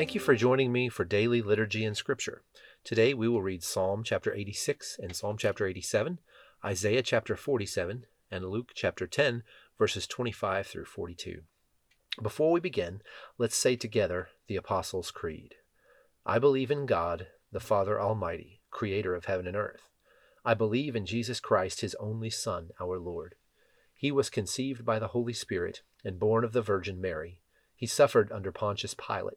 Thank you for joining me for daily liturgy and scripture. Today we will read Psalm chapter 86 and Psalm chapter 87, Isaiah chapter 47, and Luke chapter 10, verses 25 through 42. Before we begin, let's say together the Apostles' Creed. I believe in God, the Father Almighty, creator of heaven and earth. I believe in Jesus Christ, his only Son, our Lord. He was conceived by the Holy Spirit and born of the Virgin Mary. He suffered under Pontius Pilate,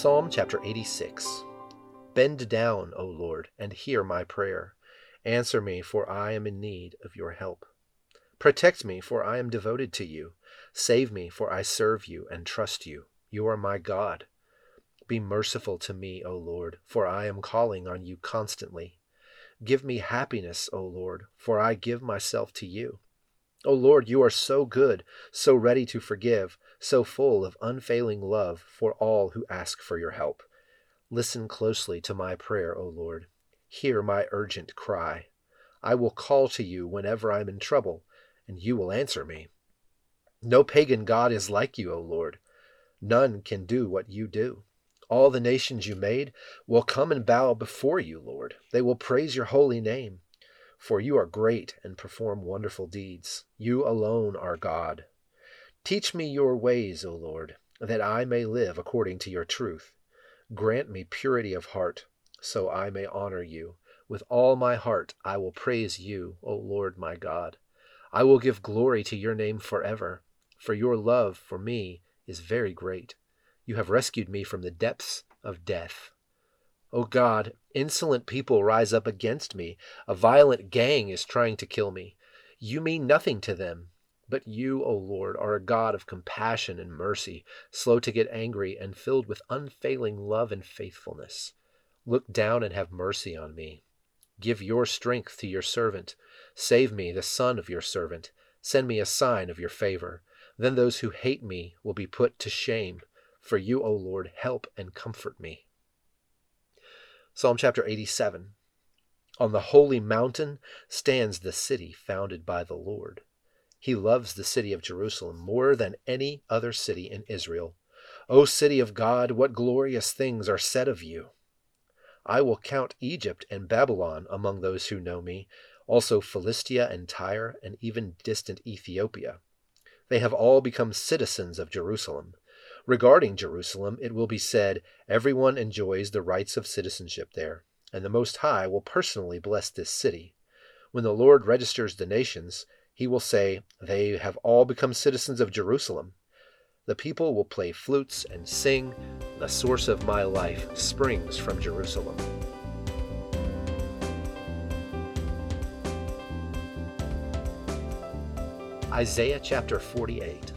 Psalm chapter 86 Bend down, O Lord, and hear my prayer. Answer me, for I am in need of your help. Protect me, for I am devoted to you. Save me, for I serve you and trust you. You are my God. Be merciful to me, O Lord, for I am calling on you constantly. Give me happiness, O Lord, for I give myself to you. O Lord, you are so good, so ready to forgive, so full of unfailing love for all who ask for your help. Listen closely to my prayer, O Lord. Hear my urgent cry. I will call to you whenever I am in trouble, and you will answer me. No pagan god is like you, O Lord. None can do what you do. All the nations you made will come and bow before you, Lord. They will praise your holy name. For you are great and perform wonderful deeds. You alone are God. Teach me your ways, O Lord, that I may live according to your truth. Grant me purity of heart, so I may honor you. With all my heart I will praise you, O Lord my God. I will give glory to your name forever, for your love for me is very great. You have rescued me from the depths of death. O God, insolent people rise up against me. A violent gang is trying to kill me. You mean nothing to them. But you, O Lord, are a God of compassion and mercy, slow to get angry, and filled with unfailing love and faithfulness. Look down and have mercy on me. Give your strength to your servant. Save me, the son of your servant. Send me a sign of your favor. Then those who hate me will be put to shame. For you, O Lord, help and comfort me. Psalm chapter 87 On the holy mountain stands the city founded by the Lord. He loves the city of Jerusalem more than any other city in Israel. O city of God, what glorious things are said of you! I will count Egypt and Babylon among those who know me, also Philistia and Tyre, and even distant Ethiopia. They have all become citizens of Jerusalem. Regarding Jerusalem, it will be said, Everyone enjoys the rights of citizenship there, and the Most High will personally bless this city. When the Lord registers the nations, he will say, They have all become citizens of Jerusalem. The people will play flutes and sing, The source of my life springs from Jerusalem. Isaiah chapter 48.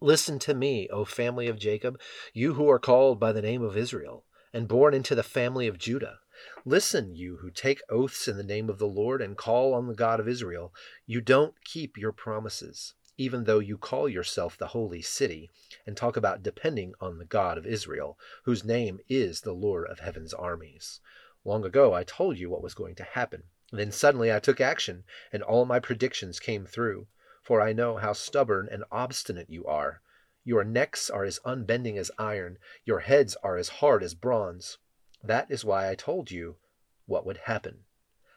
Listen to me, O family of Jacob, you who are called by the name of Israel, and born into the family of Judah. Listen, you who take oaths in the name of the Lord and call on the God of Israel. You don't keep your promises, even though you call yourself the holy city and talk about depending on the God of Israel, whose name is the Lord of heaven's armies. Long ago, I told you what was going to happen. Then suddenly I took action, and all my predictions came through for I know how stubborn and obstinate you are. Your necks are as unbending as iron, your heads are as hard as bronze. That is why I told you what would happen.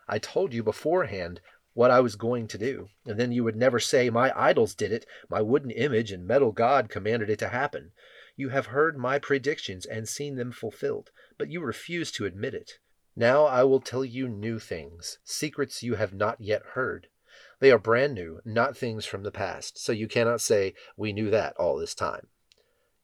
I told you beforehand what I was going to do, and then you would never say, My idols did it, my wooden image and metal god commanded it to happen. You have heard my predictions and seen them fulfilled, but you refuse to admit it. Now I will tell you new things, secrets you have not yet heard. They are brand new, not things from the past, so you cannot say, We knew that all this time.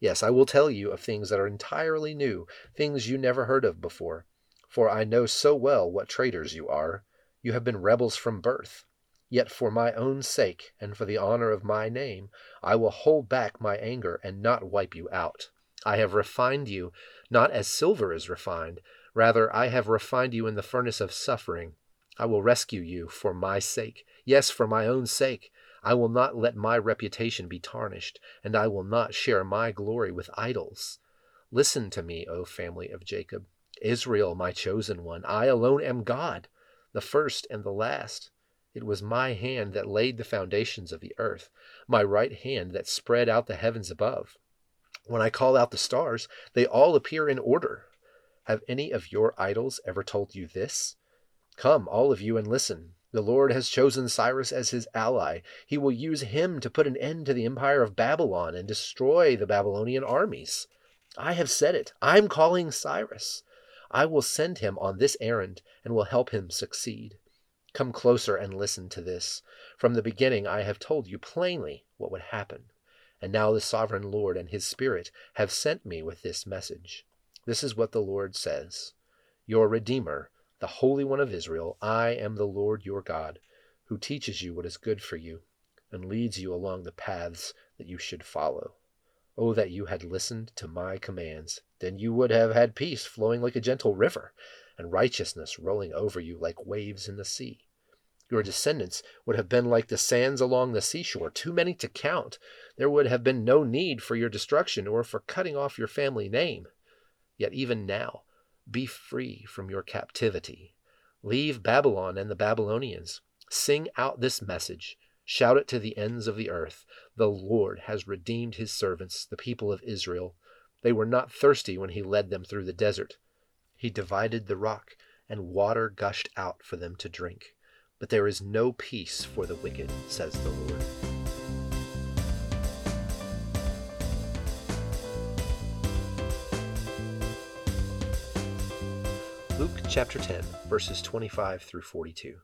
Yes, I will tell you of things that are entirely new, things you never heard of before. For I know so well what traitors you are. You have been rebels from birth. Yet for my own sake, and for the honor of my name, I will hold back my anger and not wipe you out. I have refined you not as silver is refined. Rather, I have refined you in the furnace of suffering. I will rescue you for my sake. Yes, for my own sake. I will not let my reputation be tarnished, and I will not share my glory with idols. Listen to me, O family of Jacob. Israel, my chosen one. I alone am God, the first and the last. It was my hand that laid the foundations of the earth, my right hand that spread out the heavens above. When I call out the stars, they all appear in order. Have any of your idols ever told you this? Come, all of you, and listen. The Lord has chosen Cyrus as his ally. He will use him to put an end to the empire of Babylon and destroy the Babylonian armies. I have said it. I'm calling Cyrus. I will send him on this errand and will help him succeed. Come closer and listen to this. From the beginning I have told you plainly what would happen. And now the sovereign Lord and his Spirit have sent me with this message. This is what the Lord says Your Redeemer, the Holy One of Israel, I am the Lord your God, who teaches you what is good for you, and leads you along the paths that you should follow. Oh, that you had listened to my commands! Then you would have had peace flowing like a gentle river and righteousness rolling over you like waves in the sea. Your descendants would have been like the sands along the seashore, too many to count. There would have been no need for your destruction or for cutting off your family name. Yet even now, be free from your captivity. Leave Babylon and the Babylonians. Sing out this message. Shout it to the ends of the earth. The Lord has redeemed his servants, the people of Israel. They were not thirsty when he led them through the desert. He divided the rock, and water gushed out for them to drink. But there is no peace for the wicked, says the Lord. Chapter 10, verses 25 through 42.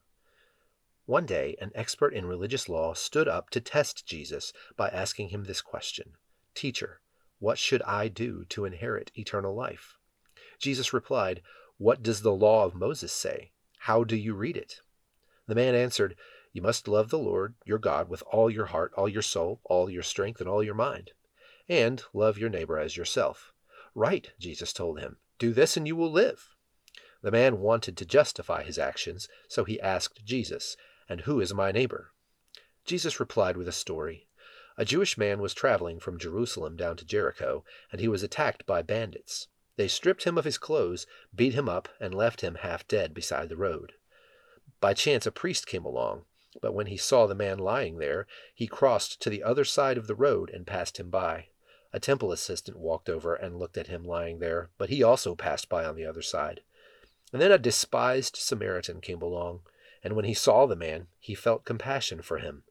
One day, an expert in religious law stood up to test Jesus by asking him this question Teacher, what should I do to inherit eternal life? Jesus replied, What does the law of Moses say? How do you read it? The man answered, You must love the Lord your God with all your heart, all your soul, all your strength, and all your mind, and love your neighbor as yourself. Right, Jesus told him. Do this and you will live. The man wanted to justify his actions, so he asked Jesus, And who is my neighbor? Jesus replied with a story. A Jewish man was traveling from Jerusalem down to Jericho, and he was attacked by bandits. They stripped him of his clothes, beat him up, and left him half dead beside the road. By chance a priest came along, but when he saw the man lying there, he crossed to the other side of the road and passed him by. A temple assistant walked over and looked at him lying there, but he also passed by on the other side. And then a despised Samaritan came along, and when he saw the man, he felt compassion for him.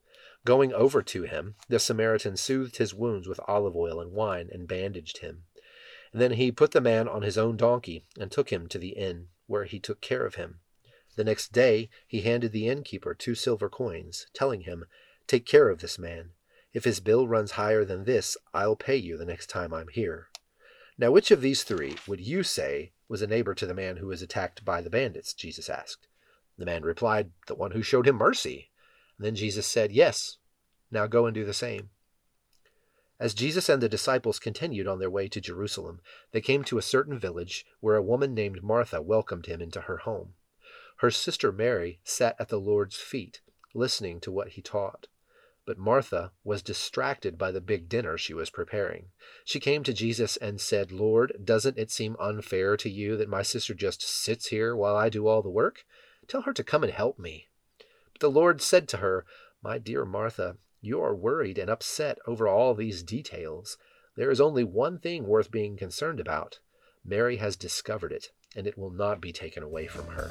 Going over to him, the Samaritan soothed his wounds with olive oil and wine and bandaged him. Then he put the man on his own donkey and took him to the inn, where he took care of him. The next day he handed the innkeeper two silver coins, telling him, Take care of this man. If his bill runs higher than this, I'll pay you the next time I'm here. Now, which of these three would you say was a neighbor to the man who was attacked by the bandits? Jesus asked. The man replied, The one who showed him mercy. And then Jesus said, Yes. Now go and do the same. As Jesus and the disciples continued on their way to Jerusalem, they came to a certain village where a woman named Martha welcomed him into her home. Her sister Mary sat at the Lord's feet, listening to what he taught. But Martha was distracted by the big dinner she was preparing. She came to Jesus and said, Lord, doesn't it seem unfair to you that my sister just sits here while I do all the work? Tell her to come and help me. But the Lord said to her, My dear Martha, you are worried and upset over all these details. There is only one thing worth being concerned about. Mary has discovered it, and it will not be taken away from her.